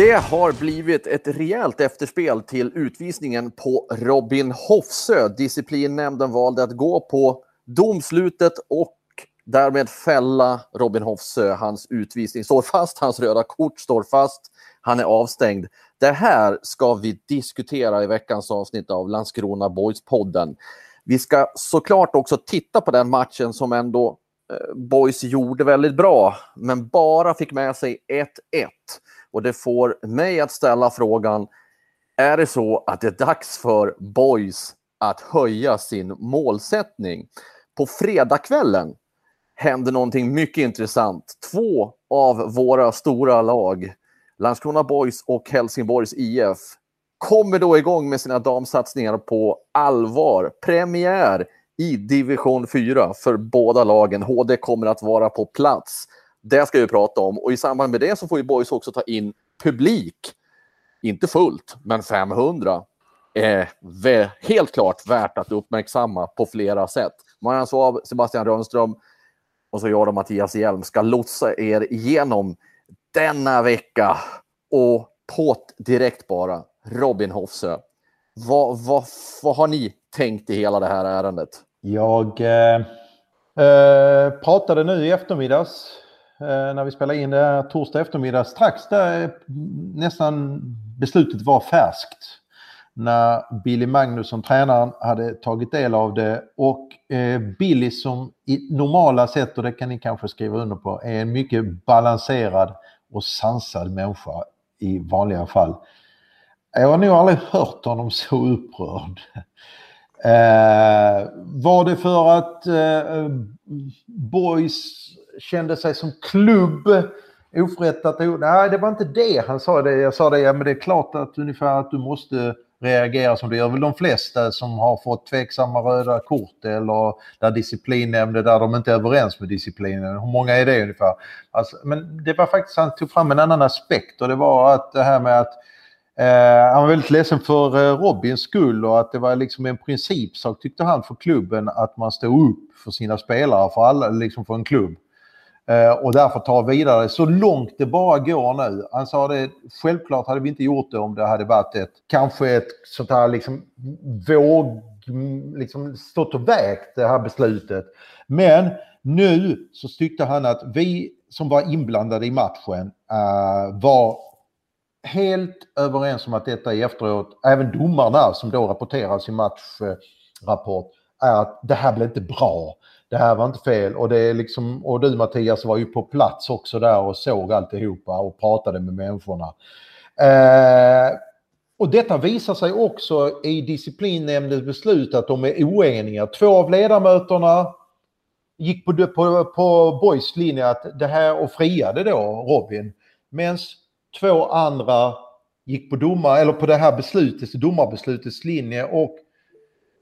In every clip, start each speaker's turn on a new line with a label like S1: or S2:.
S1: Det har blivit ett rejält efterspel till utvisningen på Robin Hofsö. Disciplinnämnden valde att gå på domslutet och därmed fälla Robin Hofsö. Hans utvisning står fast, hans röda kort står fast, han är avstängd. Det här ska vi diskutera i veckans avsnitt av Landskrona Boys-podden. Vi ska såklart också titta på den matchen som ändå eh, Boys gjorde väldigt bra, men bara fick med sig 1-1. Och det får mig att ställa frågan, är det så att det är dags för Boys att höja sin målsättning? På fredagskvällen händer någonting mycket intressant. Två av våra stora lag, Landskrona Boys och Helsingborgs IF, kommer då igång med sina damsatsningar på allvar. Premiär i division 4 för båda lagen. HD kommer att vara på plats. Det ska vi prata om och i samband med det så får ju Boys också ta in publik. Inte fullt, men 500 eh, är helt klart värt att uppmärksamma på flera sätt. Marianne Svab, Sebastian Rönnström och så jag och Mattias Hjelm ska lotsa er igenom denna vecka och på direkt bara Robin Hofsö. Vad, vad, vad har ni tänkt i hela det här ärendet?
S2: Jag eh, eh pratade nu i eftermiddags Eh, när vi spelade in det här torsdag eftermiddag. Strax där nästan beslutet var färskt. När Billy Magnusson, tränaren, hade tagit del av det och eh, Billy som i normala sätt, och det kan ni kanske skriva under på, är en mycket balanserad och sansad människa i vanliga fall. Jag har nog aldrig hört honom så upprörd. Eh, var det för att eh, Boys kände sig som klubb oförrättat. Nej, det var inte det han sa. Det. Jag sa det, ja men det är klart att ungefär att du måste reagera som det gör väl de flesta som har fått tveksamma röda kort eller där disciplinnämnden, där de inte är överens med disciplinen. Hur många är det ungefär? Alltså, men det var faktiskt, han tog fram en annan aspekt och det var att det här med att eh, han var väldigt ledsen för eh, Robins skull och att det var liksom en principsak tyckte han för klubben att man stod upp för sina spelare, för alla, liksom för en klubb. Eh, och därför ta vidare så långt det bara går nu. Han sa det, självklart hade vi inte gjort det om det hade varit ett, kanske ett sånt här liksom våg, liksom stått och vägt det här beslutet. Men nu så tyckte han att vi som var inblandade i matchen uh, var helt överens om att detta i efteråt, även domarna som då rapporterar sin matchrapport, är att det här blev inte bra det här var inte fel. Och, det är liksom, och du Mattias var ju på plats också där och såg alltihopa och pratade med människorna. Eh, och detta visar sig också i disciplinnämndens beslut att de är oeniga. Två av ledamöterna gick på, på, på Boys linje att det här och friade då Robin. Medan två andra gick på domar, eller på det här beslutet, domarbeslutets linje och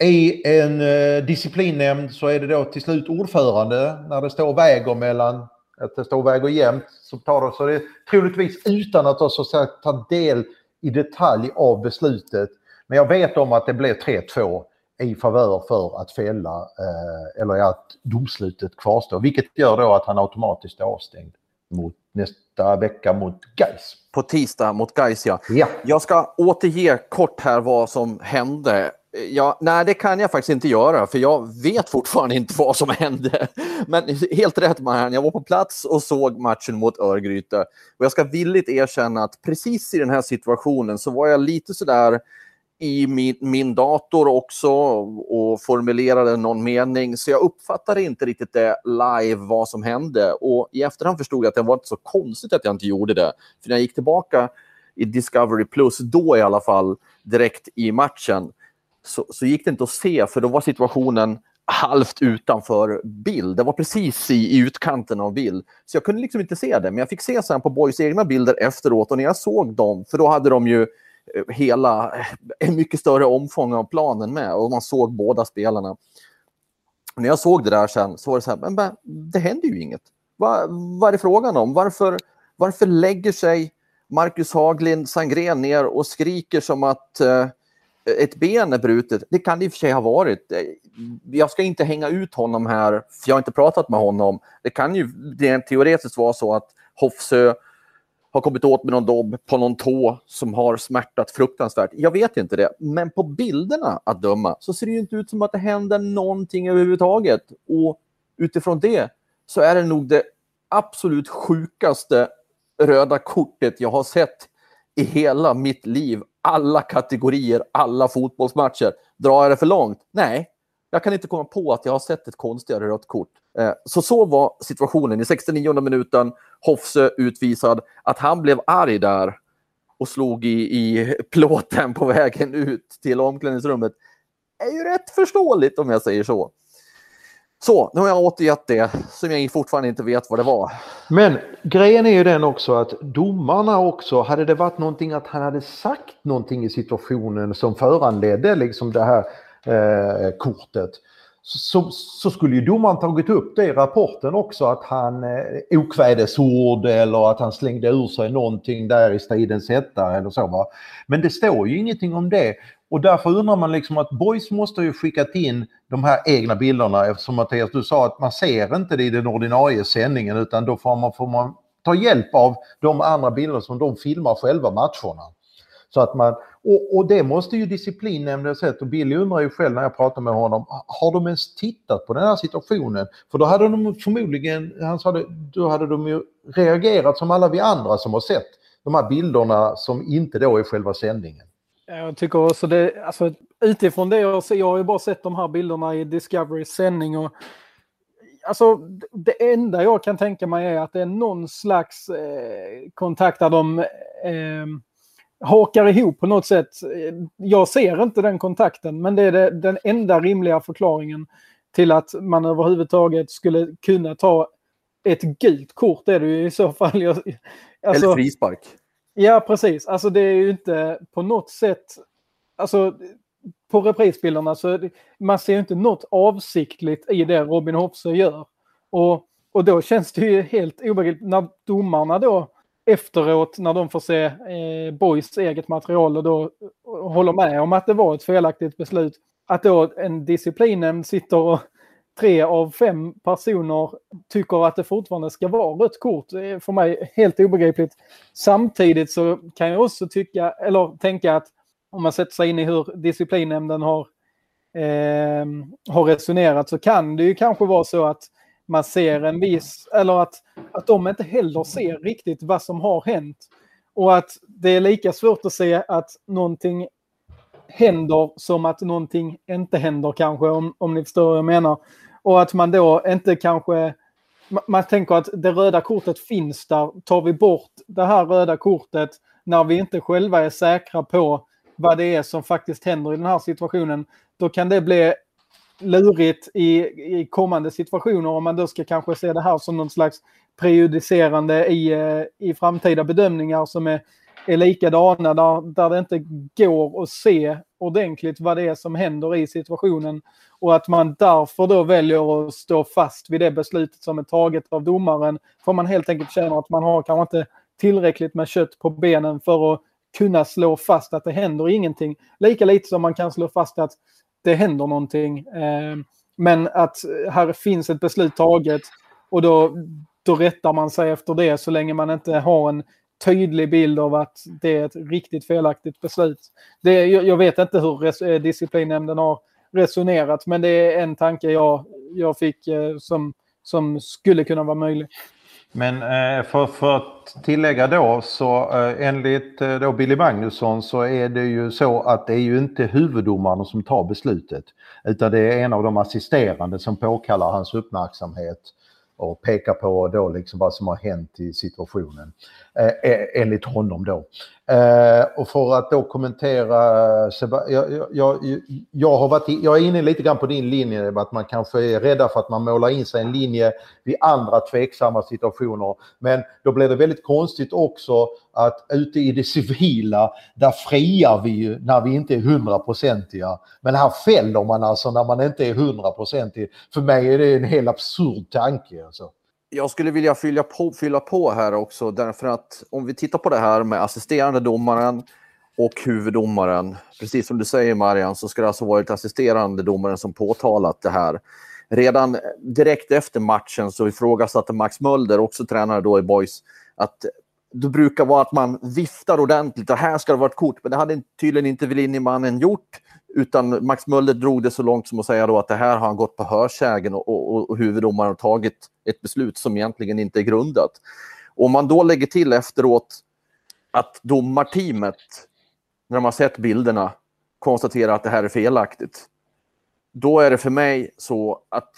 S2: i en eh, disciplinnämnd så är det då till slut ordförande när det står väger mellan att det står väger jämnt. Så, tar det, så det är troligtvis utan att ha så sagt, ta del i detalj av beslutet. Men jag vet om att det blir 3-2 i favör för att fälla eh, eller att domslutet kvarstår. Vilket gör då att han automatiskt är avstängd mot nästa vecka mot Gais.
S1: På tisdag mot Gais ja.
S2: ja.
S1: Jag ska återge kort här vad som hände. Ja, nej, det kan jag faktiskt inte göra, för jag vet fortfarande inte vad som hände. Men helt rätt, Marianne. Jag var på plats och såg matchen mot Örgryte. Och jag ska villigt erkänna att precis i den här situationen så var jag lite sådär i min, min dator också och formulerade någon mening, så jag uppfattade inte riktigt det live vad som hände. Och i efterhand förstod jag att det var inte så konstigt att jag inte gjorde det. För när jag gick tillbaka i Discovery Plus, då i alla fall, direkt i matchen, så, så gick det inte att se, för då var situationen halvt utanför bild. Det var precis i, i, utkanten av bild. Så jag kunde liksom inte se det. Men jag fick se sen på Boys egna bilder efteråt och när jag såg dem, för då hade de ju eh, hela, eh, en mycket större omfång av planen med och man såg båda spelarna. Och när jag såg det där sen så var det så här, men det händer ju inget. Vad, vad är det frågan om? Varför, varför lägger sig Marcus Haglind Sangrén ner och skriker som att eh, ett ben är brutet. Det kan det i och för sig ha varit. Jag ska inte hänga ut honom här, för jag har inte pratat med honom. Det kan ju rent teoretiskt vara så att Hofsö har kommit åt med någon dobb på någon tå som har smärtat fruktansvärt. Jag vet inte det, men på bilderna att döma så ser det ju inte ut som att det händer någonting överhuvudtaget. Och utifrån det så är det nog det absolut sjukaste röda kortet jag har sett i hela mitt liv. Alla kategorier, alla fotbollsmatcher. Drar jag det för långt? Nej, jag kan inte komma på att jag har sett ett konstigare rött kort. Eh, så så var situationen i 69 minuten. Hofsö utvisad. Att han blev arg där och slog i, i plåten på vägen ut till omklädningsrummet är ju rätt förståeligt om jag säger så. Så, nu har jag återgett det som jag fortfarande inte vet vad det var.
S2: Men grejen är ju den också att domarna också, hade det varit någonting att han hade sagt någonting i situationen som föranledde liksom det här eh, kortet så, så, skulle ju domaren tagit upp det i rapporten också att han eh, okvädesord eller att han slängde ur sig någonting där i stridens hetta eller så. Va? Men det står ju ingenting om det och därför undrar man liksom att Boys måste ju skickat in de här egna bilderna eftersom Mattias du sa att man ser inte det i den ordinarie sändningen utan då får man, får man ta hjälp av de andra bilder som de filmar själva matcherna. Så att man, och, och det måste ju disciplinnämnden sett och Billy undrar ju själv när jag pratar med honom, har de ens tittat på den här situationen? För då hade de förmodligen, han sa det, då hade de ju reagerat som alla vi andra som har sett de här bilderna som inte då är själva sändningen.
S3: Eh, jag tycker också det, alltså utifrån det jag ser, jag har ju bara sett de här bilderna i Discoverys sändning och alltså det enda jag kan tänka mig är att det är någon slags eh, kontakt där de eh, hakar ihop på något sätt. Eh, jag ser inte den kontakten, men det är det, den enda rimliga förklaringen till att man överhuvudtaget skulle kunna ta ett gult kort är det ju i så fall.
S1: alltså, Eller frispark.
S3: Ja, precis. Alltså det är ju inte på något sätt... Alltså på reprisbilderna så man ser ju inte något avsiktligt i det Robin Hoffsö gör. Och, och då känns det ju helt obegripligt när domarna då efteråt när de får se eh, Boys eget material och då och håller med om att det var ett felaktigt beslut. Att då en disciplinnämnd sitter och tre av fem personer tycker att det fortfarande ska vara rött kort. Det är för mig helt obegripligt. Samtidigt så kan jag också tycka, eller tänka att om man sätter sig in i hur disciplinnämnden har, eh, har resonerat så kan det ju kanske vara så att man ser en viss, eller att, att de inte heller ser riktigt vad som har hänt. Och att det är lika svårt att se att någonting händer som att någonting inte händer kanske, om, om ni förstår vad jag menar. Och att man då inte kanske... Man tänker att det röda kortet finns där. Tar vi bort det här röda kortet när vi inte själva är säkra på vad det är som faktiskt händer i den här situationen, då kan det bli lurigt i, i kommande situationer om man då ska kanske se det här som någon slags prejudicerande i, eh, i framtida bedömningar som är, är likadana där, där det inte går att se ordentligt vad det är som händer i situationen och att man därför då väljer att stå fast vid det beslutet som är taget av domaren. För man helt enkelt känner att man har kanske inte tillräckligt med kött på benen för att kunna slå fast att det händer ingenting. Lika lite som man kan slå fast att det händer någonting. Eh, men att här finns ett beslut taget och då, då rättar man sig efter det så länge man inte har en tydlig bild av att det är ett riktigt felaktigt beslut. Det, jag, vet inte hur eh, disciplinnämnden har resonerat men det är en tanke jag, jag fick eh, som, som skulle kunna vara möjlig.
S2: Men eh, för, för att tillägga då så eh, enligt då Billy Magnusson så är det ju så att det är ju inte huvuddomaren som tar beslutet utan det är en av de assisterande som påkallar hans uppmärksamhet och pekar på då liksom vad som har hänt i situationen. Eh, eh enligt honom då. Eh, och för att då kommentera, jag, jag, jag, jag, har varit, jag är inne lite grann på din linje, att man kanske är rädda för att man målar in sig en linje vid andra tveksamma situationer. Men då blir det väldigt konstigt också att ute i det civila, där friar vi ju när vi inte är hundraprocentiga. Men här fäller man alltså när man inte är hundraprocentig. För mig är det en helt absurd tanke. Alltså.
S1: Jag skulle vilja fylla på, fylla på här också, därför att om vi tittar på det här med assisterande domaren och huvuddomaren, precis som du säger Marian, så ska det alltså varit assisterande domaren som påtalat det här. Redan direkt efter matchen så ifrågasatte Max Mölder, också tränare då i Boys, att det brukar vara att man viftar ordentligt och här ska det vara ett kort, men det hade tydligen inte Velini-mannen gjort. Utan Max Möller drog det så långt som att säga då att det här har han gått på hörsägen och, och, och huvuddomaren har tagit ett beslut som egentligen inte är grundat. Och om man då lägger till efteråt att domarteamet, när de har sett bilderna, konstaterar att det här är felaktigt. Då är det för mig så att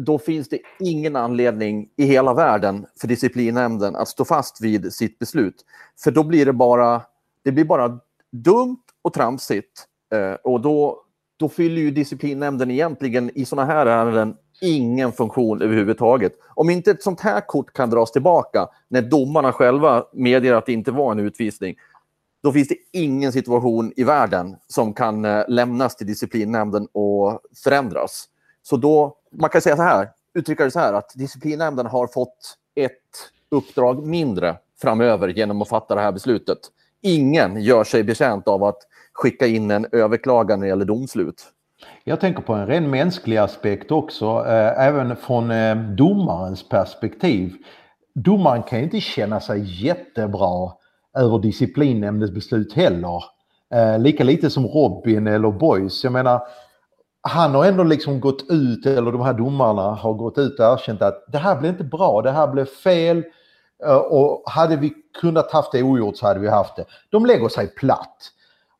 S1: då finns det ingen anledning i hela världen för disciplinnämnden att stå fast vid sitt beslut. För då blir det bara, det blir bara dumt och tramsigt Eh, och då, då fyller ju disciplinnämnden egentligen i sådana här ärenden ingen funktion överhuvudtaget. Om inte ett sånt här kort kan dras tillbaka när domarna själva medger att det inte var en utvisning, då finns det ingen situation i världen som kan eh, lämnas till disciplinnämnden och förändras. Så då, man kan säga så här, uttrycka det så här, att disciplinnämnden har fått ett uppdrag mindre framöver genom att fatta det här beslutet. Ingen gör sig betjänt av att skicka in en överklagan när det gäller domslut.
S2: Jag tänker på en ren mänsklig aspekt också, eh, även från eh, domarens perspektiv. Domaren kan ju inte känna sig jättebra över disciplinnämndens beslut heller. Eh, lika lite som Robin eller Boys. Jag menar, han har ändå liksom gått ut, eller de här domarna har gått ut och erkänt att det här blev inte bra, det här blev fel. Eh, och hade vi kunnat haft det ogjort så hade vi haft det. De lägger sig platt.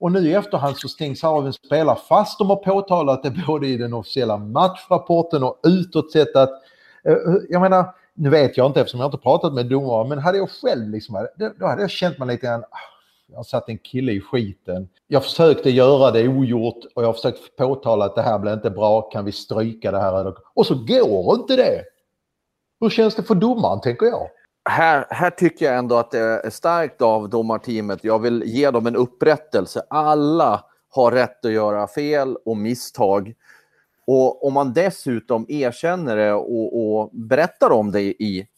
S2: Och nu i efterhand så stängs av en spelare fast de har påtalat det både i den officiella matchrapporten och utåt sett att eh, jag menar, nu vet jag inte eftersom jag inte pratat med domare, men hade jag själv liksom, då hade jag känt mig lite grann, ah, jag har satt en kille i skiten. Jag försökte göra det ogjort och jag har försökt påtala att det här blir inte bra, kan vi stryka det här? Och så går inte det! Hur känns det för domaren, tänker jag?
S1: här, här tycker jag ändå att det är starkt av domarteamet. Jag vill ge dem en upprättelse. Alla har rätt att göra fel och misstag. Och om man dessutom erkänner det och, och berättar om det i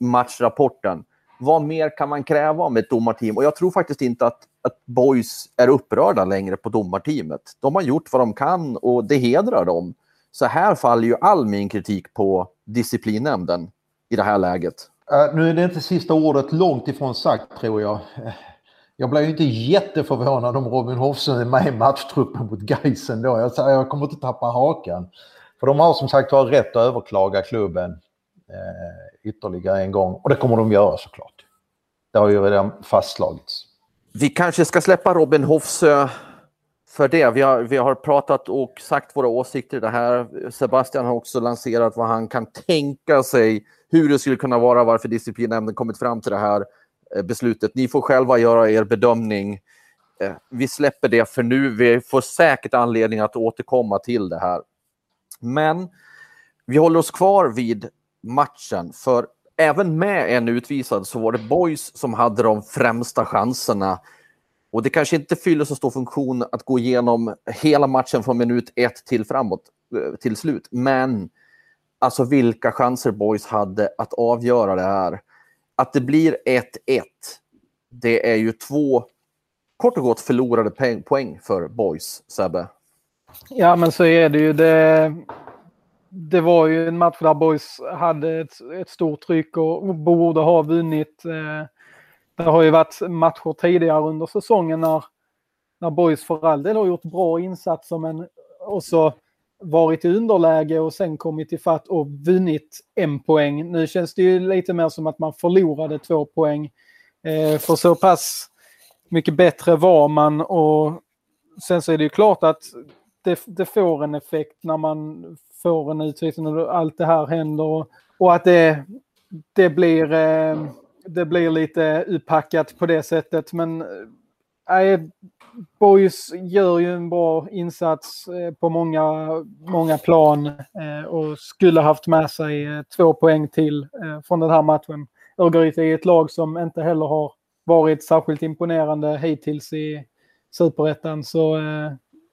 S1: matchrapporten, vad mer kan man kräva om ett domarteam? Och jag tror faktiskt inte att, att boys är upprörda längre på domarteamet. De har gjort vad de kan och det hedrar dem. Så här faller ju all min kritik på disciplinnämnden i det här läget.
S2: Uh, nu är det inte sista ordet långt ifrån sagt tror jag. Eh, jag blir ju inte jätteförvånad om Robin Hofsson är med i matchtruppen mot Geisen då. Jag, jag kommer inte tappa hakan. För de har som sagt var rätt att överklaga klubben eh, ytterligare en gång. Och det kommer de göra såklart. Det har ju redan fastslagits.
S1: Vi kanske ska släppa Robin Hofsö för det. Vi har, vi har pratat och sagt våra åsikter i det här. Sebastian har också lanserat vad han kan tänka sig hur det skulle kunna vara, varför disciplinnämnden kommit fram till det här eh, beslutet. Ni får själva göra er bedömning. Eh, vi släpper det för nu. Vi får säkert anledning att återkomma till det här. Men vi håller oss kvar vid matchen, för även med en utvisad så var det Boys som hade de främsta chanserna. Och det kanske inte fyller så stor funktion att gå igenom hela matchen från minut ett till framåt, eh, till slut. Men alltså vilka chanser Boys hade att avgöra det här. Att det blir 1-1, det är ju två kort och gott förlorade poäng för Boys, Sebbe.
S3: Ja, men så är det ju. Det, det var ju en match där Boys hade ett, ett stort tryck och borde ha vunnit. Eh, det har ju varit matcher tidigare under säsongen när, när Boys för all del har gjort bra insatser men också varit i underläge och sen kommit i fatt och vunnit en poäng. Nu känns det ju lite mer som att man förlorade två poäng. Eh, för så pass mycket bättre var man och sen så är det ju klart att det, det får en effekt när man får en utvisning och allt det här händer. Och, och att det, det, blir, eh, det blir lite uppackat på det sättet. Men äh, Boys gör ju en bra insats på många, många plan och skulle haft med sig två poäng till från den här matchen. Örgryte är ett lag som inte heller har varit särskilt imponerande hittills i superettan. Så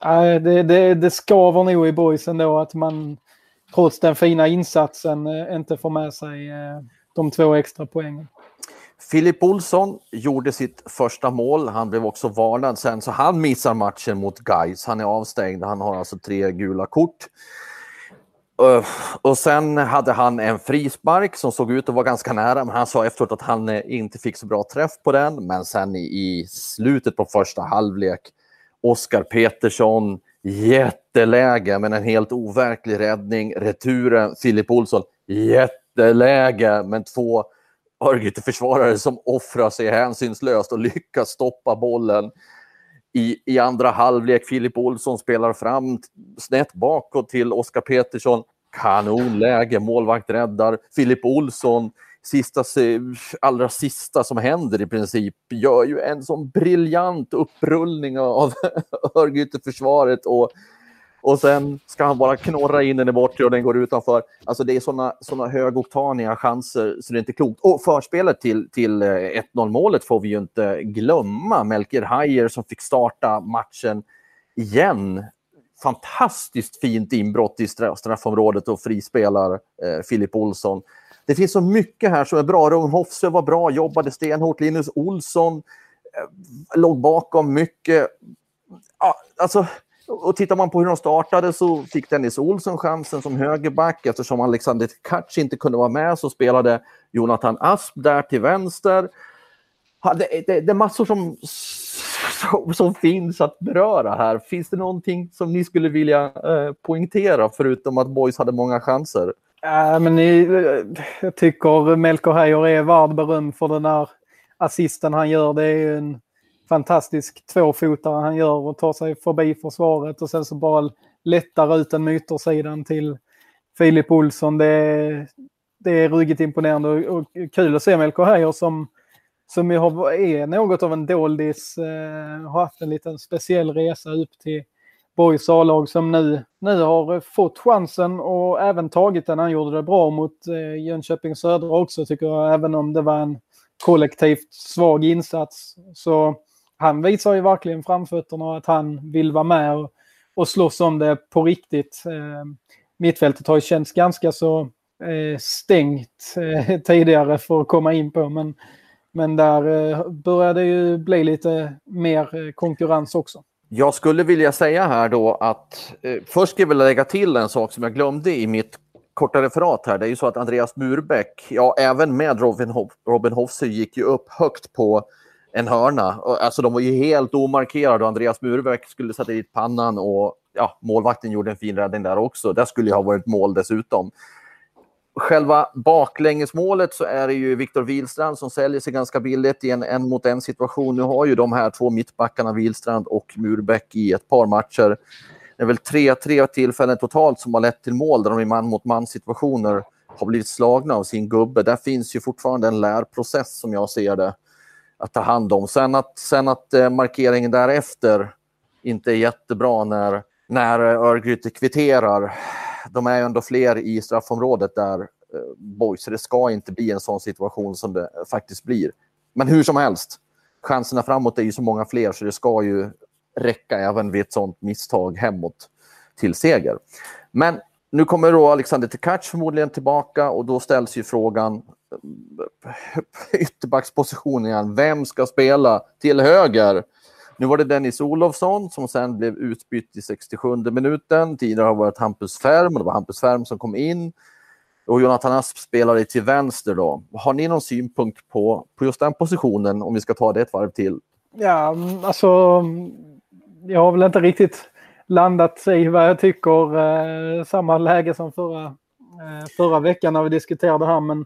S3: Nej, det, det, det skaver nog i boys ändå att man trots den fina insatsen eh, inte får med sig eh, de två extra poängen.
S1: Filip Olsson gjorde sitt första mål. Han blev också varnad sen, så han missar matchen mot Gais. Han är avstängd. Han har alltså tre gula kort. Eh, och sen hade han en frispark som såg ut att vara ganska nära, men han sa efteråt att han inte fick så bra träff på den. Men sen i slutet på första halvlek, Oskar Petersson, jätteläge, men en helt overklig räddning. Returen, Filip Olsson, jätteläge, men två Örgryte-försvarare som offrar sig hänsynslöst och lyckas stoppa bollen. I, I andra halvlek, Filip Olsson spelar fram snett bakåt till Oskar Petersson. Kanonläge, målvakt räddar. Filip Olsson, sista, allra sista som händer i princip, gör ju en sån briljant upprullning av Örgryte-försvaret och och sen ska han bara knorra in den i bortre och den går utanför. Alltså det är såna, såna högoktaniga chanser så det är inte klokt. Och förspelet till, till eh, 1-0-målet får vi ju inte glömma. Melker Hayer som fick starta matchen igen. Fantastiskt fint inbrott i straffområdet och frispelar eh, Filip Olsson. Det finns så mycket här som är bra. Ron Hofsö var bra, jobbade stenhårt. Linus Olsson eh, låg bakom mycket. Ja, alltså, och tittar man på hur de startade så fick Dennis Olsson chansen som högerback eftersom Alexander Tkach inte kunde vara med så spelade Jonathan Asp där till vänster. Det, det, det är massor som, som, som, finns att beröra här. Finns det någonting som ni skulle vilja eh, poängtera förutom att Boys hade många chanser?
S3: Äh, men jag tycker Melker Heijer är värd beröm för den här assisten han gör. Det är en fantastisk tvåfotare han gör och tar sig förbi försvaret och sen så bara lättar ut den yttersidan till Filip Olsson. Det är, det är ruggigt imponerande och, och kul att se Melker Heijer som, som är något av en doldis. Eh, har haft en liten speciell resa upp till Borgs A-lag som nu, nu har fått chansen och även tagit den. Han gjorde det bra mot eh, Jönköping Södra också tycker jag, även om det var en kollektivt svag insats. Så han visar ju verkligen framfötterna och att han vill vara med och, och slåss om det på riktigt. Eh, mittfältet har ju känts ganska så eh, stängt eh, tidigare för att komma in på. Men, men där eh, börjar det ju bli lite mer eh, konkurrens också.
S1: Jag skulle vilja säga här då att eh, först ska jag vilja lägga till en sak som jag glömde i mitt korta referat här. Det är ju så att Andreas Murbeck, ja även med Robin, Hof Robin Hofse gick ju upp högt på en hörna. Alltså de var ju helt omarkerade och Andreas Murbeck skulle sätta dit pannan och ja, målvakten gjorde en fin räddning där också. Det skulle ju ha varit mål dessutom. Själva baklängesmålet så är det ju Viktor Wilstrand som säljer sig ganska billigt i en en mot en situation. Nu har ju de här två mittbackarna, Wilstrand och Murbeck, i ett par matcher. Det är väl tre, tre tillfällen totalt som har lett till mål där de i man mot man situationer har blivit slagna av sin gubbe. Där finns ju fortfarande en lärprocess som jag ser det att ta hand om. Sen att, sen att eh, markeringen därefter inte är jättebra när, när Örgryte kvitterar. De är ju ändå fler i straffområdet där, eh, boys, så det ska inte bli en sån situation som det faktiskt blir. Men hur som helst, chanserna framåt är ju så många fler så det ska ju räcka även vid ett sånt misstag hemåt till seger. Men nu kommer då Alexander Tekac förmodligen tillbaka och då ställs ju frågan eh, ytterbackspositionen, igen. Vem ska spela till höger? Nu var det Dennis Olofsson som sen blev utbytt i 67 minuten. Tidigare har det varit Hampus Färm och det var Hampus Färm som kom in. Och Jonathan Asp spelade till vänster då. Har ni någon synpunkt på, på just den positionen om vi ska ta det ett varv till?
S3: Ja, alltså jag har väl inte riktigt landat i vad jag tycker. Eh, samma läge som förra, eh, förra veckan när vi diskuterade här. Men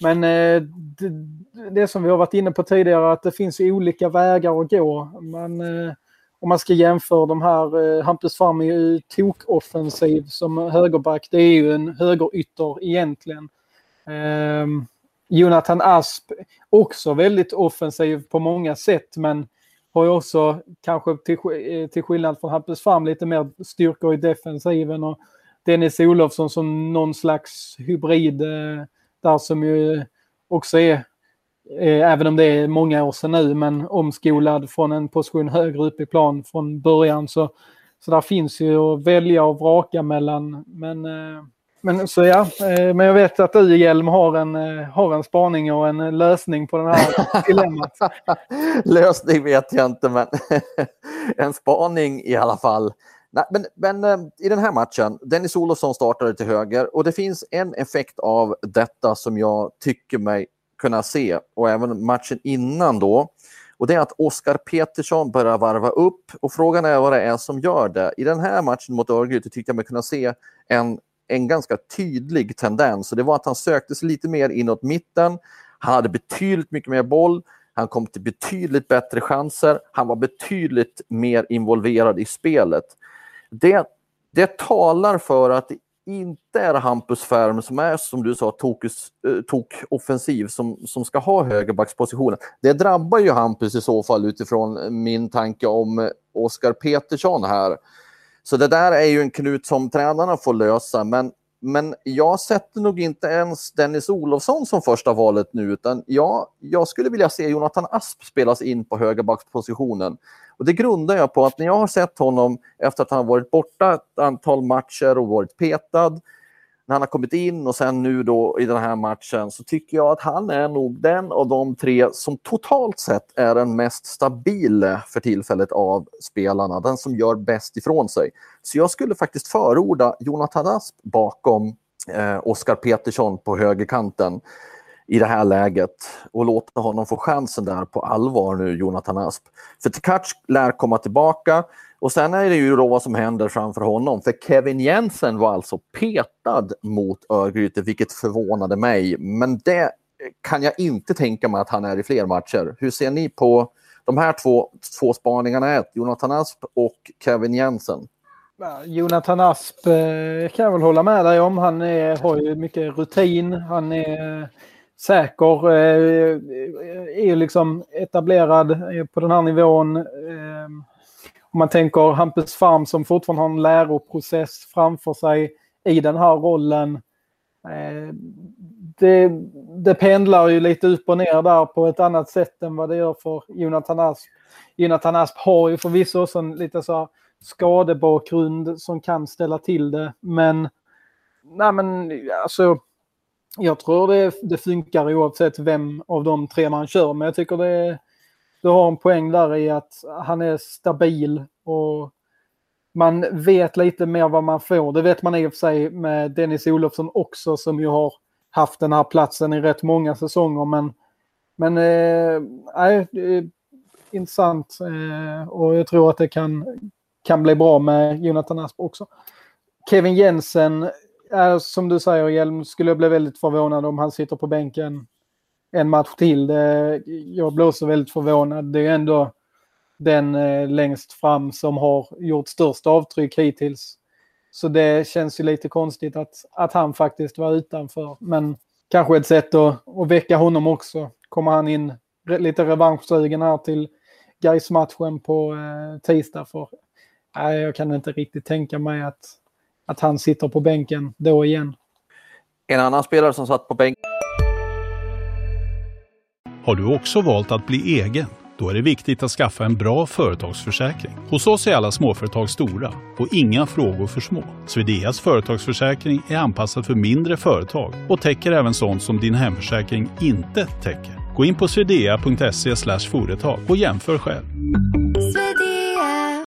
S3: men eh, det, det, som vi har varit inne på tidigare att det finns olika vägar att gå. Man eh, om man ska jämföra de här, eh, Hampus Farm är ju tok-offensiv som högerback. Det är ju en högerytter egentligen. Eh, Jonathan Asp också väldigt offensiv på många sätt men har ju också kanske till, eh, till skillnad från Hampus Farm, lite mer styrkor i defensiven och Dennis Olofsson som någon slags hybrid eh, där som ju också är Eh, även om det är många år sedan nu, men omskolad från en position högre upp i plan från början. Så, så där finns ju att välja och vraka mellan. Men, eh, men, så ja, eh, men jag vet att du Hjelm har en, har en spaning och en lösning på den här dilemmat.
S1: lösning vet jag inte, men en spaning i alla fall. Nej, men, men eh, i den här matchen, Dennis Olofsson startade till höger och det finns en effekt av detta som jag tycker mig kunna se och även matchen innan då. Och det är att Oskar Petersson börjar varva upp och frågan är vad det är som gör det. I den här matchen mot Örgryte tyckte jag mig kunna se en, en ganska tydlig tendens och det var att han sökte sig lite mer inåt mitten. Han hade betydligt mycket mer boll. Han kom till betydligt bättre chanser. Han var betydligt mer involverad i spelet. Det, det talar för att det inte är Hampus Färm som är, som du sa, tokus, eh, tok offensiv som, som ska ha högerbackspositionen. Det drabbar ju Hampus i så fall utifrån min tanke om eh, Oskar Petersson här. Så det där är ju en knut som tränarna får lösa, men, men jag sätter nog inte ens Dennis Olofsson som första valet nu, utan jag, jag skulle vilja se Jonathan Asp spelas in på högerbackspositionen. Och det grundar jag på att när jag har sett honom efter att han varit borta ett antal matcher och varit petad, när han har kommit in och sen nu då i den här matchen så tycker jag att han är nog den av de tre som totalt sett är den mest stabile för tillfället av spelarna, den som gör bäst ifrån sig. Så jag skulle faktiskt förorda Jonathan Asp bakom eh, Oskar Petersson på högerkanten i det här läget och låta honom få chansen där på allvar nu, Jonathan Asp. För Tkac lär komma tillbaka och sen är det ju då vad som händer framför honom. För Kevin Jensen var alltså petad mot Örgryte, vilket förvånade mig. Men det kan jag inte tänka mig att han är i fler matcher. Hur ser ni på de här två, två spaningarna? Ett, Jonathan Asp och Kevin Jensen.
S3: Jonathan Asp eh, kan jag väl hålla med dig om. Han är, har ju mycket rutin. Han är säker, eh, är liksom etablerad eh, på den här nivån. Eh, om man tänker Hampus Farm som fortfarande har en läroprocess framför sig i den här rollen. Eh, det, det pendlar ju lite upp och ner där på ett annat sätt än vad det gör för Jonathan Asp. Jonathan Asp har ju förvisso också en lite så skadebakgrund som kan ställa till det, men nej men alltså jag tror det, det funkar oavsett vem av de tre man kör. Men jag tycker det, du har en poäng där i att han är stabil och man vet lite mer vad man får. Det vet man i och för sig med Dennis Olofsson också som ju har haft den här platsen i rätt många säsonger. Men, men eh, eh, intressant eh, och jag tror att det kan, kan bli bra med Jonathan Asp också. Kevin Jensen är, som du säger Hjelm, skulle jag bli väldigt förvånad om han sitter på bänken en match till. Det, jag blir också väldigt förvånad. Det är ändå den eh, längst fram som har gjort störst avtryck hittills. Så det känns ju lite konstigt att, att han faktiskt var utanför. Men kanske ett sätt att, att väcka honom också. Kommer han in lite revanschsugen här till gais matchen på eh, tisdag? För, nej, jag kan inte riktigt tänka mig att att han sitter på bänken då igen.
S1: En annan spelare som satt på bänken.
S4: Har du också valt att bli egen? Då är det viktigt att skaffa en bra företagsförsäkring. Hos oss är alla småföretag stora och inga frågor för små. Swedeas företagsförsäkring är anpassad för mindre företag och täcker även sånt som din hemförsäkring inte täcker. Gå in på swedea.se företag och jämför själv.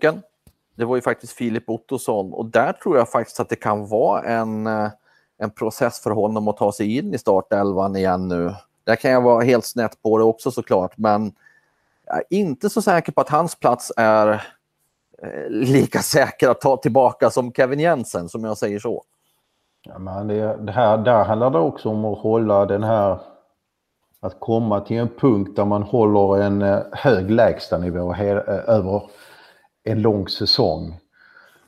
S1: bänken. Det var ju faktiskt Filip Ottosson och där tror jag faktiskt att det kan vara en, eh, en process för honom att ta sig in i startelvan igen nu. Där kan jag vara helt snett på det också såklart, men jag är inte så säker på att hans plats är eh, lika säker att ta tillbaka som Kevin Jensen, som jag säger så.
S2: Ja, men det, det här, där handlar det också om att hålla den här att komma till en punkt där man håller en eh, hög lägstanivå eh, över en lång säsong.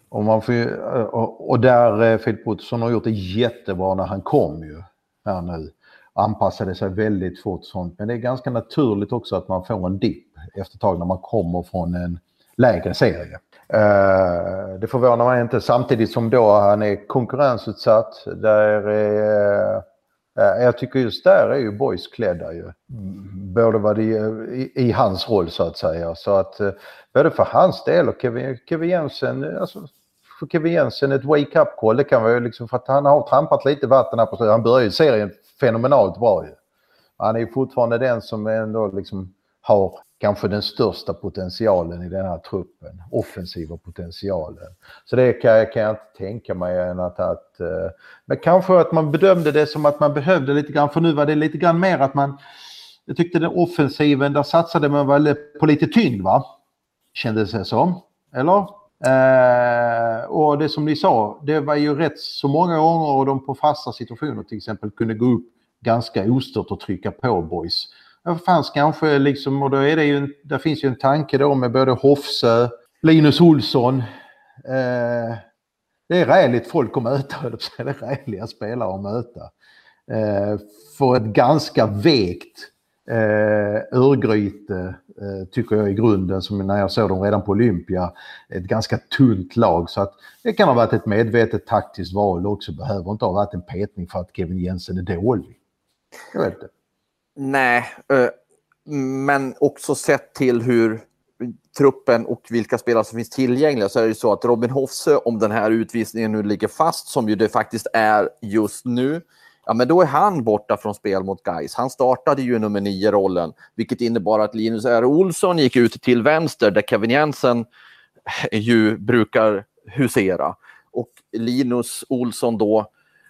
S2: Och, man får, eh, och där eh, Filip Ottosson har gjort det jättebra när han kom ju här nu anpassade sig väldigt fort sånt. Men det är ganska naturligt också att man får en dipp efter ett tag när man kommer från en lägre serie. Eh, det förvånar mig inte samtidigt som då han är konkurrensutsatt. Där är, jag tycker just där är ju boys klädda ju. Mm, både vad det i, i hans roll så att säga. Så att både för hans del och Kevin, Kevin Jensen, alltså, för Kevin Jensen ett wake-up call. Det kan vara ju liksom för att han har trampat lite vatten här på slutet. Han började serien fenomenalt bra ju. Han är ju fortfarande den som ändå liksom har kanske den största potentialen i den här truppen. Offensiva potentialen. Så det kan, kan jag inte tänka mig än att, att... Men kanske att man bedömde det som att man behövde lite grann, för nu var det lite grann mer att man... Jag tyckte den offensiven, där satsade man väl på lite tyngd va? Kändes det som. Eller? Eh, och det som ni sa, det var ju rätt så många gånger och de på fasta situationer till exempel kunde gå upp ganska ostört och trycka på boys. Det fanns kanske liksom, och då är det ju, en, där finns ju en tanke då med både Hofsö, Linus Olsson. Eh, det är räligt folk att möta, det är räliga spelare att möta. Eh, för ett ganska vekt eh, Örgryte eh, tycker jag i grunden, som när jag såg dem redan på Olympia, ett ganska tunt lag. Så att det kan ha varit ett medvetet taktiskt val också. Behöver inte ha varit en petning för att Kevin Jensen är dålig. Jag vet inte.
S1: Nej, eh, men också sett till hur truppen och vilka spelare som finns tillgängliga så är det ju så att Robin Hofse, om den här utvisningen nu ligger fast, som ju det faktiskt är just nu, ja men då är han borta från spel mot Guys. Han startade ju nummer nio-rollen, vilket innebar att Linus R. Olsson gick ut till vänster där Kevin Jensen ju brukar husera. Och Linus Olsson då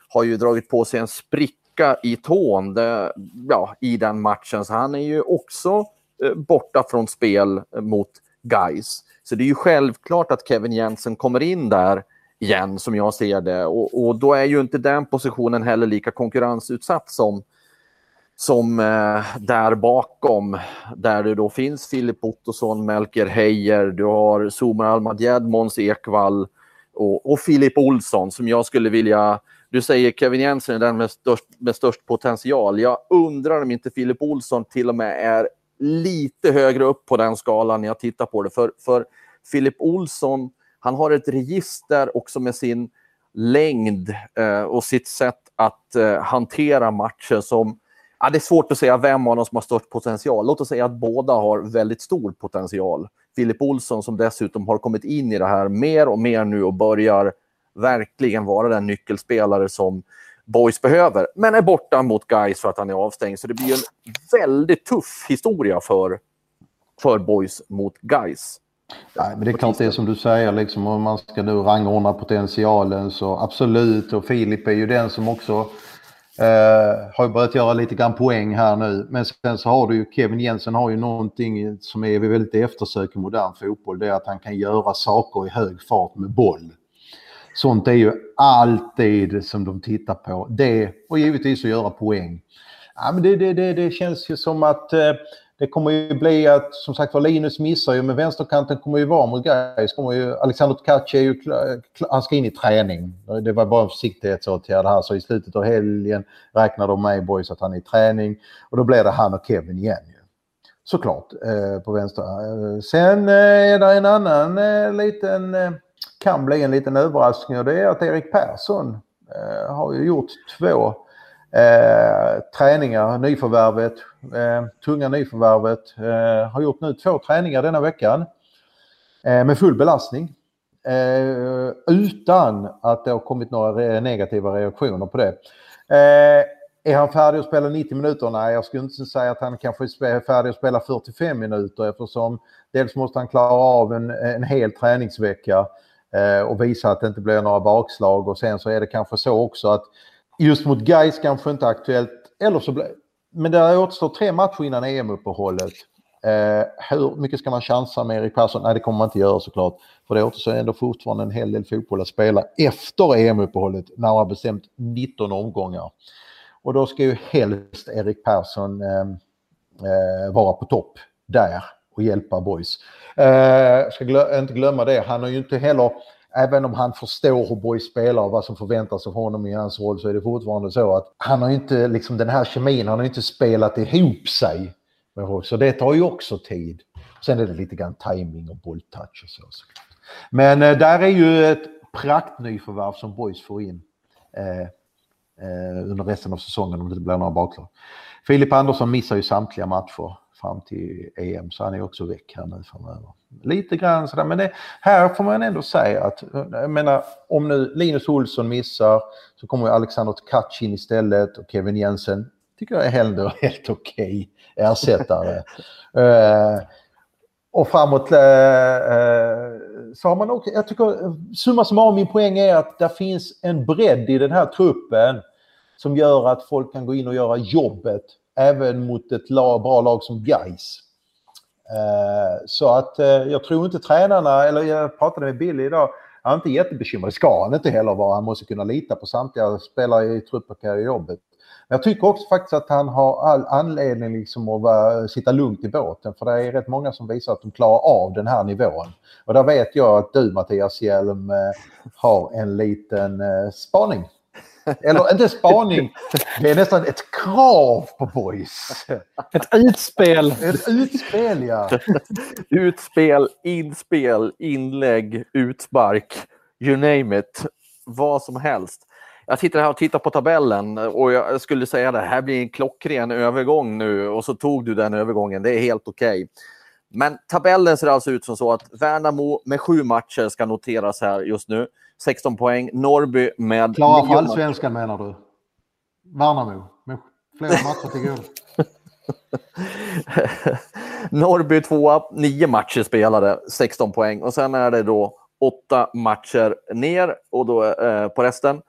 S1: har ju dragit på sig en spricka i tån det, ja, i den matchen, så han är ju också eh, borta från spel mot Guys. Så det är ju självklart att Kevin Jensen kommer in där igen som jag ser det. Och, och, då är ju inte den positionen heller lika konkurrensutsatt som, som eh, där bakom. Där det då finns Filip Ottosson, Melker Heijer, du har Zumar Almadjed, Måns Ekvall och, och Filip Olsson som jag skulle vilja du säger Kevin Jensen är den med störst, med störst potential. Jag undrar om inte Filip Olsson till och med är lite högre upp på den skalan när jag tittar på det. För, för Filip Olsson han har ett register också med sin längd eh, och sitt sätt att eh, hantera matcher som... Ja, det är svårt att säga vem av dem som har störst potential. Låt oss säga att båda har väldigt stor potential. Filip Olsson som dessutom har kommit in i det här mer och mer nu och börjar verkligen vara den nyckelspelare som Boys behöver, men är borta mot Guys för att han är avstängd. Så det blir en väldigt tuff historia för, för Boys mot Guys.
S2: Nej, men det är klart det är som du säger, liksom, om man ska nu rangordna potentialen så absolut. Och Filip är ju den som också eh, har börjat göra lite grann poäng här nu. Men sen så har du ju Kevin Jensen har ju någonting som är väldigt eftersök i modern fotboll. Det är att han kan göra saker i hög fart med boll. Sånt är ju alltid som de tittar på. Det och givetvis att göra poäng. Ja, men det, det, det, det känns ju som att eh, det kommer ju bli att, som sagt var, Linus missar ju, men vänsterkanten kommer ju vara mot Gais. Kommer ju, Alexander Tkac är ju, han ska in i träning. Det var bara en försiktighetsåtgärd här, så i slutet av helgen räknar de med boys att han är i träning. Och då blir det han och Kevin igen ju. Såklart, eh, på vänster. Eh, sen eh, är det en annan eh, liten, eh, kan bli en liten överraskning och det är att Erik Persson eh, har ju gjort två Eh, träningar, nyförvärvet, eh, tunga nyförvärvet. Eh, har gjort nu två träningar denna veckan eh, med full belastning. Eh, utan att det har kommit några re negativa reaktioner på det. Eh, är han färdig att spela 90 minuter? Nej, jag skulle inte säga att han kanske är färdig att spela 45 minuter eftersom dels måste han klara av en, en hel träningsvecka eh, och visa att det inte blir några bakslag och sen så är det kanske så också att just mot Gais kanske inte aktuellt, eller så ble... men det återstår tre matcher innan EM-uppehållet. Eh, hur mycket ska man chansa med Erik Persson? Nej, det kommer man inte göra såklart. För det återstår ändå fortfarande en hel del fotboll att spela efter EM-uppehållet, när man har bestämt 19 omgångar. Och då ska ju helst Erik Persson eh, eh, vara på topp där och hjälpa boys. Eh, ska glö inte glömma det, han har ju inte heller, även om han förstår hur boys spelar och vad som förväntas av honom i hans roll så är det fortfarande så att han har inte liksom den här kemin, han har inte spelat ihop sig. Så det tar ju också tid. Sen är det lite grann timing och bolltouch och så. Men eh, där är ju ett praktnyförvärv som boys får in. Eh, eh, under resten av säsongen om det inte blir några bakslag. Filip Andersson missar ju samtliga matcher fram till EM så han är också väck här nu framöver. Lite grann sådär men det, här får man ändå säga att jag menar om nu Linus Olsson missar så kommer Alexander Tkach in istället och Kevin Jensen tycker jag är ändå helt okej okay ersättare. uh, och framåt eh, eh, så har man också, jag tycker summa summarum min poäng är att det finns en bredd i den här truppen som gör att folk kan gå in och göra jobbet även mot ett lag, bra lag som Gais. Eh, så att eh, jag tror inte tränarna, eller jag pratade med Billy idag, han är inte jättebekymrad, det ska han inte heller vara, han måste kunna lita på samtliga spelare i truppen och göra jobbet. Men jag tycker också faktiskt att han har all anledning liksom att vara, sitta lugnt i båten för det är rätt många som visar att de klarar av den här nivån. Och där vet jag att du Mattias Hjelm eh, har en liten eh, spaning. Eller inte spaning, det är nästan ett krav på boys.
S3: Ett utspel.
S2: Ett utspel, ja.
S1: utspel, inspel, inlägg, utspark, you name it. Vad som helst. Jag sitter här och tittar på tabellen och jag skulle säga att det här blir en klockren övergång nu och så tog du den övergången. Det är helt okej. Okay. Men tabellen ser alltså ut som så att Värnamo med sju matcher ska noteras här just nu. 16 poäng. Norrby med...
S2: Klara för allsvenskan menar du? Värnamo med flera matcher till godo.
S1: Norrby tvåa, nio matcher spelade, 16 poäng. Och sen är det då åtta matcher ner och då, eh, på resten.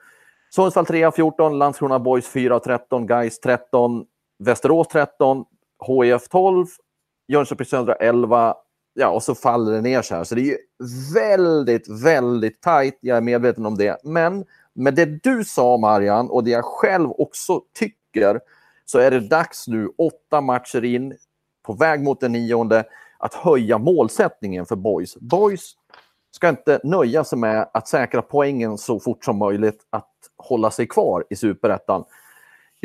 S1: Sundsvall 3 14, Landskrona Boys 4 13, Gais 13, Västerås 13, HIF 12, Jönköping Södra 11. Ja, och så faller det ner så här. Så det är ju väldigt, väldigt tajt. Jag är medveten om det. Men med det du sa, Marian, och det jag själv också tycker, så är det dags nu, åtta matcher in, på väg mot den nionde, att höja målsättningen för Boys. Boys ska inte nöja sig med att säkra poängen så fort som möjligt, att hålla sig kvar i superettan.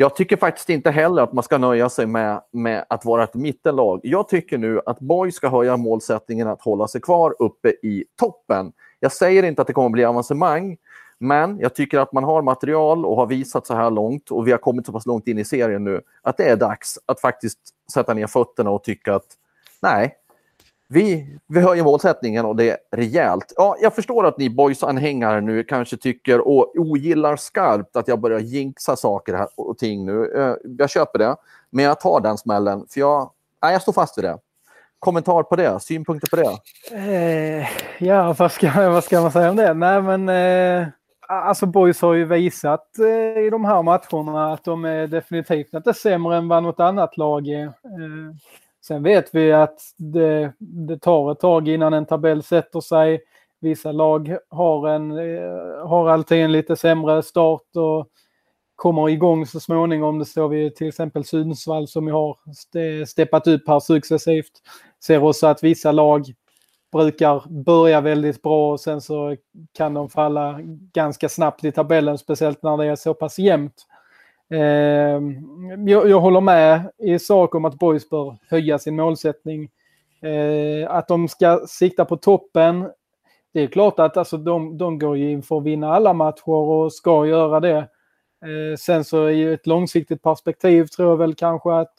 S1: Jag tycker faktiskt inte heller att man ska nöja sig med, med att vara ett mittenlag. Jag tycker nu att Borg ska höja målsättningen att hålla sig kvar uppe i toppen. Jag säger inte att det kommer att bli avancemang, men jag tycker att man har material och har visat så här långt och vi har kommit så pass långt in i serien nu att det är dags att faktiskt sätta ner fötterna och tycka att nej, vi, vi höjer målsättningen och det är rejält. Ja, jag förstår att ni boys-anhängare nu kanske tycker och ogillar skarpt att jag börjar jinxa saker här och ting nu. Eh, jag köper det, men jag tar den smällen för jag, nej, jag står fast vid det. Kommentar på det? Synpunkter på det?
S3: Eh, ja, vad ska, vad ska man säga om det? Nej, men eh, alltså Boys har ju visat eh, i de här matcherna att de är definitivt inte sämre än vad något annat lag är. Eh, Sen vet vi att det, det tar ett tag innan en tabell sätter sig. Vissa lag har, en, eh, har alltid en lite sämre start och kommer igång så småningom. Det står vi till exempel Sundsvall som har steppat upp här successivt. Ser också att vissa lag brukar börja väldigt bra och sen så kan de falla ganska snabbt i tabellen, speciellt när det är så pass jämnt. Eh, jag, jag, håller med i sak om att Boys bör höja sin målsättning. Eh, att de ska sikta på toppen. Det är klart att alltså, de, de går in för att vinna alla matcher och ska göra det. Eh, sen så i ett långsiktigt perspektiv tror jag väl kanske att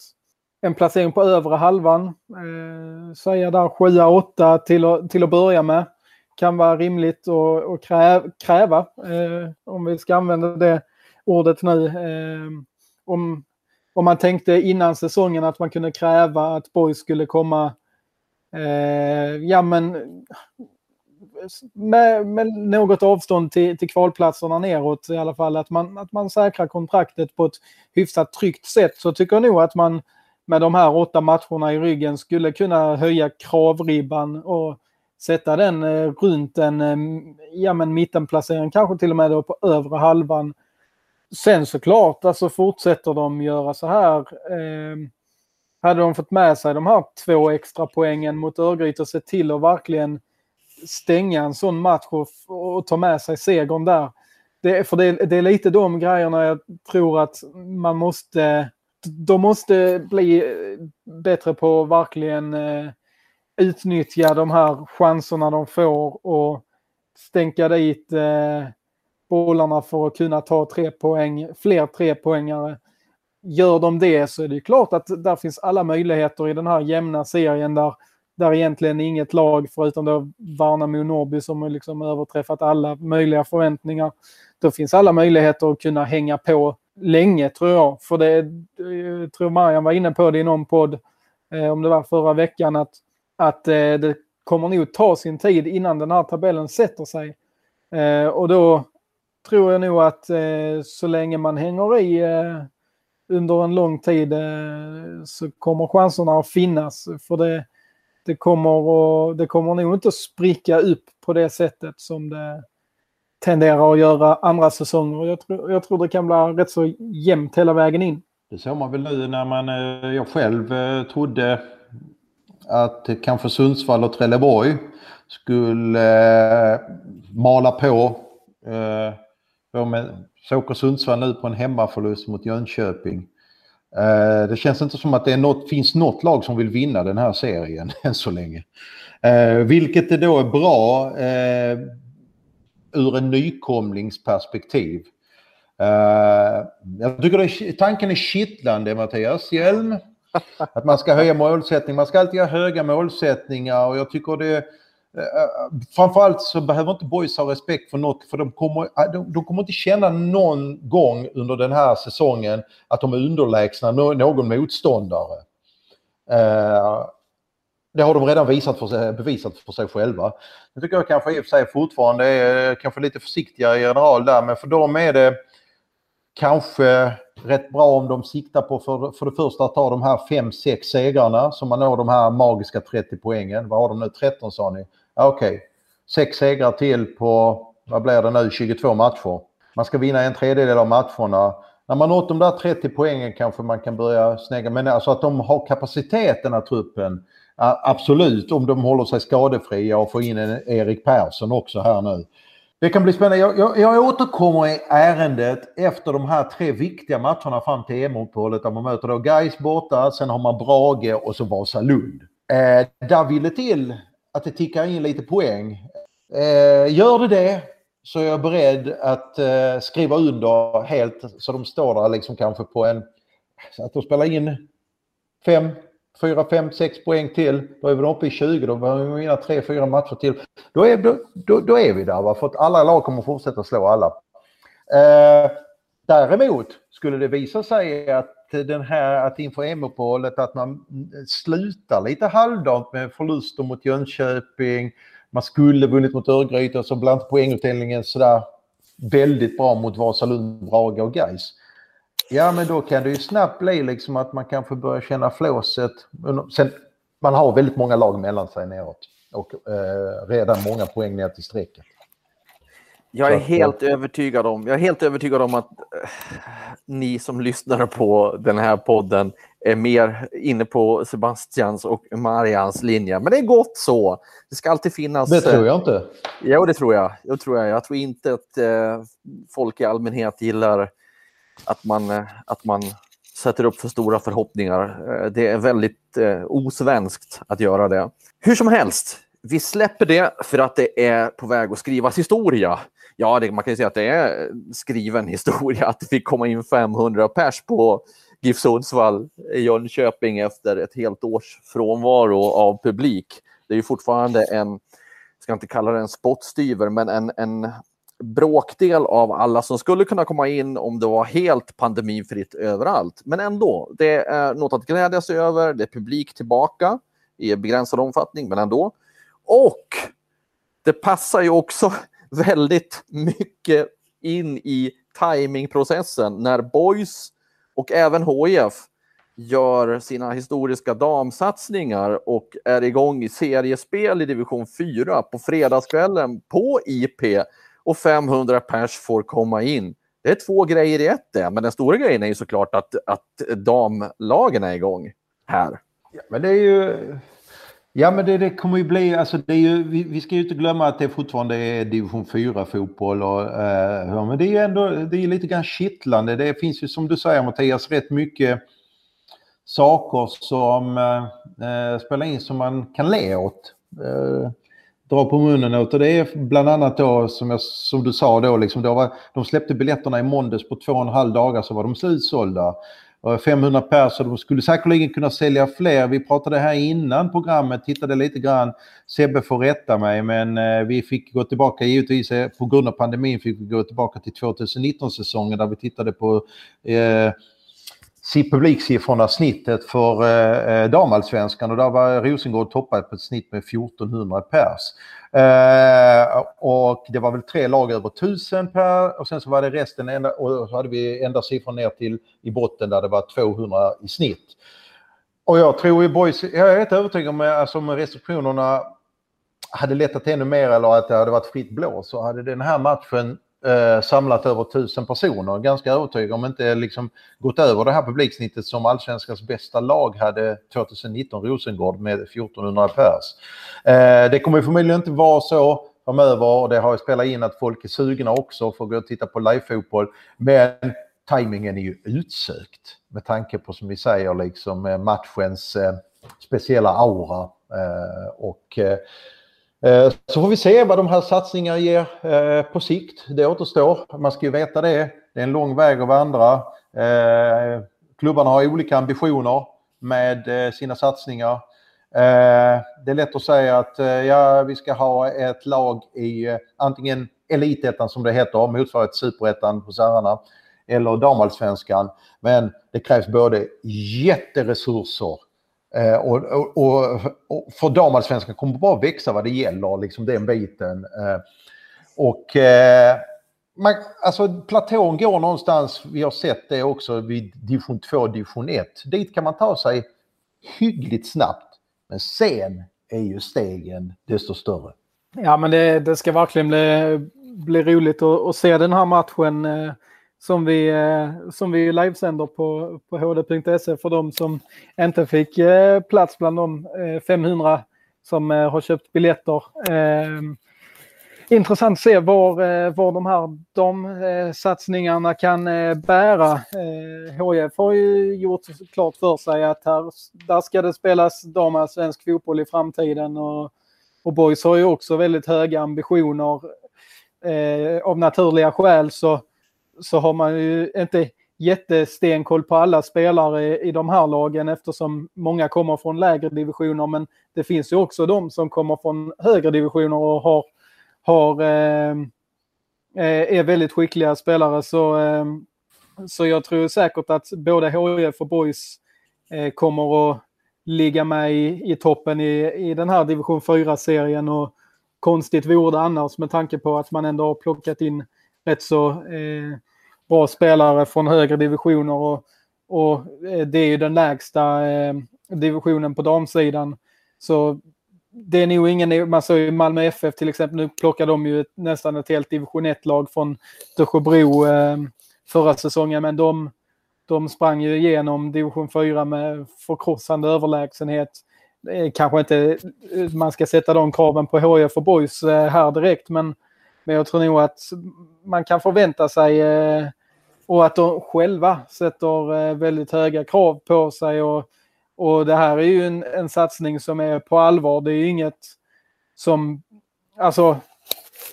S3: en placering på övre halvan, eh, säga där 7-8 till, till att börja med, kan vara rimligt att kräva, kräva eh, om vi ska använda det ordet nu. Eh, om, om man tänkte innan säsongen att man kunde kräva att Borg skulle komma eh, ja, men, med, med något avstånd till, till kvalplatserna neråt i alla fall. Att man, att man säkrar kontraktet på ett hyfsat tryggt sätt så tycker jag nog att man med de här åtta matcherna i ryggen skulle kunna höja kravribban och sätta den eh, runt en eh, ja, men mittenplacering, kanske till och med då på övre halvan. Sen såklart, alltså fortsätter de göra så här. Eh, hade de fått med sig de här två extra poängen mot Örgryte och sett till att verkligen stänga en sån match och, och ta med sig segern där. Det, för det, det, är lite de grejerna jag tror att man måste... De måste bli eh, bättre på att verkligen eh, utnyttja de här chanserna de får och stänka dit eh, bollarna för att kunna ta tre poäng, fler trepoängare. Gör de det så är det klart att där finns alla möjligheter i den här jämna serien där, där egentligen inget lag förutom då Värnamo och Norrby som har liksom överträffat alla möjliga förväntningar. Då finns alla möjligheter att kunna hänga på länge tror jag. För det, jag tror Marian var inne på det i någon podd, eh, om det var förra veckan, att att eh, det kommer nog ta sin tid innan den här tabellen sätter sig. Eh, och då tror jag nog att eh, så länge man hänger i eh, under en lång tid eh, så kommer chanserna att finnas. För det, det, kommer och, det kommer nog inte att spricka upp på det sättet som det tenderar att göra andra säsonger. Jag tror, jag tror det kan bli rätt så jämnt hela vägen in.
S2: Det såg man väl nu när man, eh, jag själv eh, trodde att kanske Sundsvall och Trelleborg skulle eh, mala på. Eh, så åker Sundsvall nu på en hemmaförlust mot Jönköping. Eh, det känns inte som att det något, finns något lag som vill vinna den här serien än så länge. Eh, vilket det då är bra eh, ur en nykomlingsperspektiv. Jag tycker det, tanken är kittlande Mattias Hjelm. Att man ska höja målsättning. Man ska alltid ha höga målsättningar och jag tycker det Eh, framförallt så behöver inte boys ha respekt för något för de kommer, eh, de, de kommer inte känna någon gång under den här säsongen att de är underlägsna någon motståndare. Eh, det har de redan visat för sig, bevisat för sig själva. Nu tycker jag kanske i och för sig fortfarande är kanske lite försiktigare general där men för dem är det kanske rätt bra om de siktar på för, för det första att ta de här 5-6 segrarna så man når de här magiska 30 poängen. Vad har de nu? 13 sa ni? Okej. Okay. Sex segrar till på, vad blir det nu, 22 matcher. Man ska vinna en tredjedel av matcherna. När man nått de där 30 poängen kanske man kan börja snegla, Men alltså att de har kapacitet den här truppen. Absolut, om de håller sig skadefria och får in en Erik Persson också här nu. Det kan bli spännande. Jag, jag, jag återkommer i ärendet efter de här tre viktiga matcherna fram till EM-uppehållet där man möter då Gais borta, sen har man Brage och så Vasalund. Eh, där vill det till att det tickar in lite poäng. Eh, gör det det så är jag beredd att eh, skriva under helt så de står där liksom kanske på en... Att de spelar in 5, 4, 5, 6 poäng till. Då är vi uppe i 20. Då behöver vi vinna 3, 4 matcher till. Då är, då, då, då är vi där. Va? För att alla lag kommer fortsätta slå alla. Eh, däremot skulle det visa sig att den här att inför EM-uppehållet att man slutar lite halvdant med förluster mot Jönköping. Man skulle vunnit mot Örgryte så bland poängutdelningen sådär väldigt bra mot Vasalund, Braga och Gais. Ja, men då kan det ju snabbt bli liksom att man kanske börjar känna flåset. Sen, man har väldigt många lag mellan sig neråt och eh, redan många poäng ner till strecket.
S1: Jag är helt övertygad om, jag är helt övertygad om att eh, ni som lyssnar på den här podden är mer inne på Sebastians och Marians linje. Men det är gott så. Det ska alltid finnas...
S2: Det tror jag inte. Eh,
S1: jo, det tror jag. Jag tror, jag. Jag tror inte att eh, folk i allmänhet gillar att man, eh, att man sätter upp för stora förhoppningar. Eh, det är väldigt eh, osvenskt att göra det. Hur som helst, vi släpper det för att det är på väg att skrivas historia. Ja, det, man kan ju säga att det är skriven historia att det fick komma in 500 pers på GIF Sundsvall i Jönköping efter ett helt års frånvaro av publik. Det är ju fortfarande en, jag ska inte kalla det en spottstyver, men en, en bråkdel av alla som skulle kunna komma in om det var helt pandemifritt överallt. Men ändå, det är något att glädjas över. Det är publik tillbaka i begränsad omfattning, men ändå. Och det passar ju också väldigt mycket in i timingprocessen när Boys och även HIF gör sina historiska damsatsningar och är igång i seriespel i division 4 på fredagskvällen på IP och 500 pers får komma in. Det är två grejer i ett det, men den stora grejen är ju såklart att, att damlagen är igång här.
S2: Ja, men det är ju... Ja, men det, det kommer ju bli, alltså det är ju, vi, vi ska ju inte glömma att det fortfarande är division 4-fotboll och, eh, men det är ju ändå, det är lite grann kittlande. Det finns ju som du säger Mattias rätt mycket saker som eh, spelar in som man kan le åt. Eh, dra på munnen åt. Och det är bland annat då som, jag, som du sa då, liksom, då var, de släppte biljetterna i måndags på två och en halv dagar så var de slutsålda. 500 personer, de skulle säkerligen kunna sälja fler. Vi pratade här innan programmet, tittade lite grann. Sebbe får rätta mig, men eh, vi fick gå tillbaka, givetvis eh, på grund av pandemin fick vi gå tillbaka till 2019-säsongen där vi tittade på eh, publiksiffrorna, snittet för eh, eh, damallsvenskan och där var Rosengård toppad på ett snitt med 1400 pers. Eh, och det var väl tre lag över 1000 per och sen så var det resten ända, och så hade vi ända siffror ner till i botten där det var 200 i snitt. Och jag tror ju boys, jag är rätt övertygad om att alltså, om restriktionerna hade lättat ännu mer eller att det hade varit fritt blå så hade den här matchen eh, samlat över tusen personer. Ganska övertygad om inte liksom gått över det här publiksnittet som allsvenskans bästa lag hade 2019, Rosengård med 1400 pers. Eh, det kommer förmodligen inte vara så framöver. och Det har ju spelat in att folk är sugna också för att gå och titta på live-fotboll, Men tajmingen är ju utsökt med tanke på, som vi säger, liksom eh, matchens eh, speciella aura. Eh, och eh, Eh, så får vi se vad de här satsningarna ger eh, på sikt. Det återstår. Man ska ju veta det. Det är en lång väg att vandra. Eh, klubbarna har olika ambitioner med sina satsningar. Det är lätt att säga att ja, vi ska ha ett lag i antingen elitettan som det heter, motsvarighet superettan hos herrarna, eller damallsvenskan. Men det krävs både jätteresurser Eh, och, och, och, för damallsvenskan kommer bara växa vad det gäller, liksom den biten. Eh, och eh, man, alltså platån går någonstans, vi har sett det också vid division 2, division 1. Dit kan man ta sig hyggligt snabbt. Men sen är ju stegen desto större.
S3: Ja, men det, det ska verkligen bli, bli roligt att, att se den här matchen. Eh, som vi, eh, som vi livesänder på, på hd.se för de som inte fick eh, plats bland de eh, 500 som har köpt biljetter. Intressant att se var, var de här de satsningarna kan bära. HIF har ju gjort klart för sig att här, där ska det spelas damallsvensk fotboll i framtiden och, och Boys har ju också väldigt höga ambitioner. av naturliga skäl så så har man ju inte jättestenkoll på alla spelare i de här lagen eftersom många kommer från lägre divisioner. Men det finns ju också de som kommer från högre divisioner och har, har eh, eh är väldigt skickliga spelare. Så, eh, så jag tror säkert att både HIF och Boys eh, kommer att ligga med i, i toppen i, i den här division 4-serien. Och konstigt vore det annars med tanke på att man ändå har plockat in rätt så eh, bra spelare från högre divisioner och, och eh, det är ju den lägsta eh, divisionen på damsidan. Så det är nog ingen, man såg ju Malmö FF till exempel, nu plockar de ju ett, nästan ett helt division 1-lag från Dösjebro eh, förra säsongen, men de, de sprang ju igenom division 4 med förkrossande överlägsenhet. Kanske inte eh, man ska sätta de kraven på HIF och Boys eh, här direkt, men, men jag tror nog att man kan förvänta sig och att de själva sätter eh, väldigt höga krav på sig. Och, och det här är ju en, en satsning som är på allvar. Det är ju inget som, alltså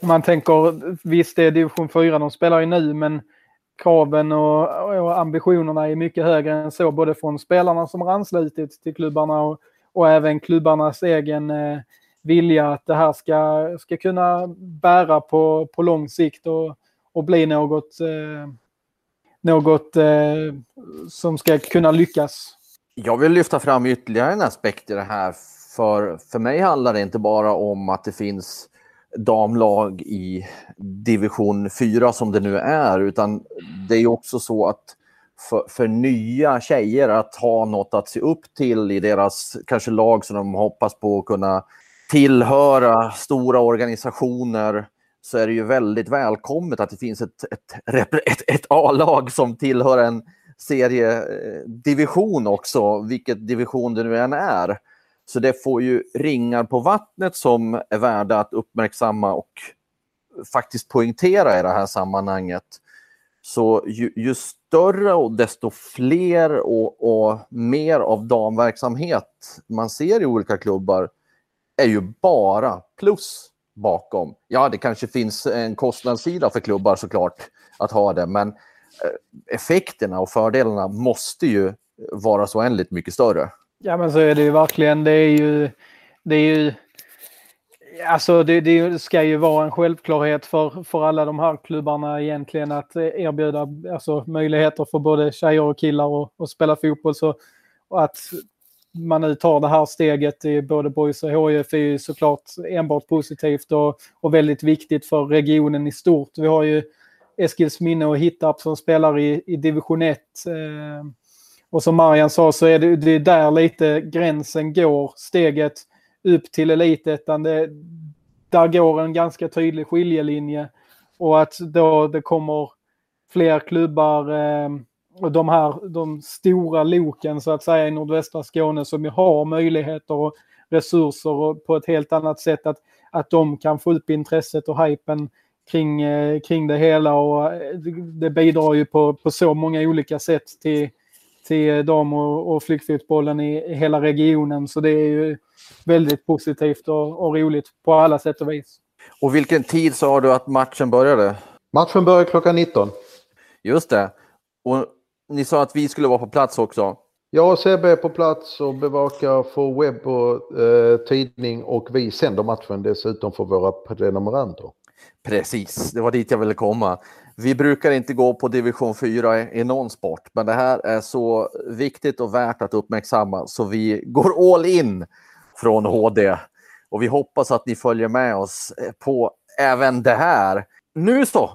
S3: man tänker, visst det är division 4 de spelar i nu, men kraven och, och, ambitionerna är mycket högre än så, både från spelarna som har anslutit till klubbarna och, och även klubbarnas egen eh, vilja att det här ska, ska kunna bära på, på lång sikt och, och bli något, eh, något eh, som ska kunna lyckas.
S1: Jag vill lyfta fram ytterligare en aspekt i det här. För, för mig handlar det inte bara om att det finns damlag i division 4 som det nu är, utan det är också så att för, för, nya tjejer att ha något att se upp till i deras kanske lag som de hoppas på att kunna tillhöra stora organisationer så är det ju väldigt välkommet att det finns ett, ett, ett, ett A-lag som tillhör en seriedivision eh, också, vilket division det nu än är. Så det får ju ringar på vattnet som är värda att uppmärksamma och faktiskt poängtera i det här sammanhanget. Så ju, ju större och desto fler och, och, mer av damverksamhet man ser i olika klubbar är ju bara plus bakom. Ja, det kanske finns en kostnadssida för klubbar såklart att ha det, men eh, effekterna och fördelarna måste ju vara så oändligt mycket större.
S3: Ja, men så är det ju verkligen. Det är ju, det är ju Alltså det, det, ska ju vara en självklarhet för, för alla de här klubbarna egentligen att erbjuda alltså, möjligheter för både tjejer och killar att spela fotboll. Så, och att man nu tar det här steget i både Boys och HIF är ju såklart enbart positivt och, och väldigt viktigt för regionen i stort. Vi har ju Eskilsminne och Hittarp som spelar i, i division 1. Eh, och som Marian sa så är det, det är där lite gränsen går, steget upp till elitettan. Det, där går en ganska tydlig skiljelinje och att då det kommer fler klubbar eh, och de här de stora loken så att säga i nordvästra Skåne som ju har möjligheter och resurser och på ett helt annat sätt att, att de kan få upp intresset och hypen kring, eh, kring det hela och eh, det bidrar ju på, på så många olika sätt till, till dam och, och flickfotbollen i, i hela regionen så det är ju väldigt positivt och, och roligt på alla sätt och vis.
S1: Och vilken tid sa du att matchen började?
S2: Matchen börjar klockan 19.
S1: Just det. Och ni sa att vi skulle vara på plats också.
S2: Och Sebbe är på plats och bevakar för webb och eh, tidning och vi sänder matchen dessutom för våra prenumeranter.
S1: Precis, det var dit jag ville komma. Vi brukar inte gå på division 4 i någon sport, men det här är så viktigt och värt att uppmärksamma så vi går all in från HD. Och vi hoppas att ni följer med oss på även det här. Nu så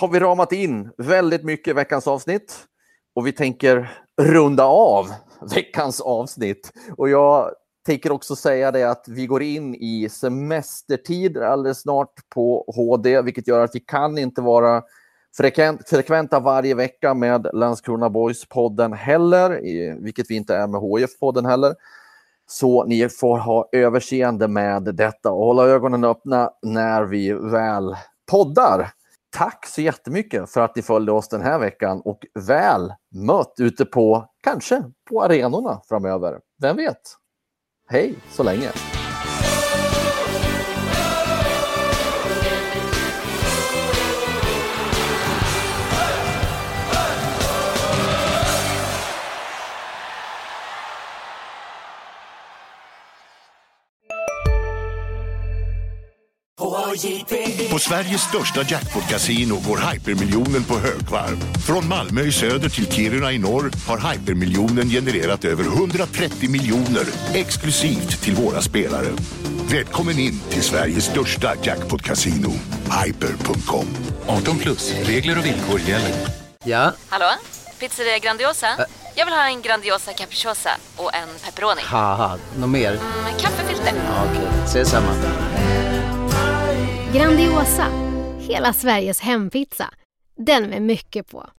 S1: har vi ramat in väldigt mycket i veckans avsnitt och vi tänker runda av veckans avsnitt. Och jag tänker också säga det att vi går in i semestertid alldeles snart på HD, vilket gör att vi kan inte vara frekvent, frekventa varje vecka med Landskrona Boys-podden heller, vilket vi inte är med HIF-podden heller. Så ni får ha överseende med detta och hålla ögonen öppna när vi väl poddar. Tack så jättemycket för att ni följde oss den här veckan och väl mött ute på, kanske på arenorna framöver. Vem vet? Hej så länge!
S5: På Sveriges största jackpot-kasino går hypermiljonen på högvarv. Från Malmö i söder till Kiruna i norr har hypermiljonen genererat över 130 miljoner exklusivt till våra spelare. Välkommen in till Sveriges största jackpot-kasino, hyper.com.
S6: 18 plus, regler och villkor gäller.
S7: Ja?
S8: Hallå? Pizzeria Grandiosa? Ä Jag vill ha en Grandiosa capriciosa och en pepperoni.
S7: något mer?
S8: Mm, kaffefilter.
S7: Ja, Okej, okay. ses samma.
S9: Grandiosa, hela Sveriges hempizza. Den med mycket på.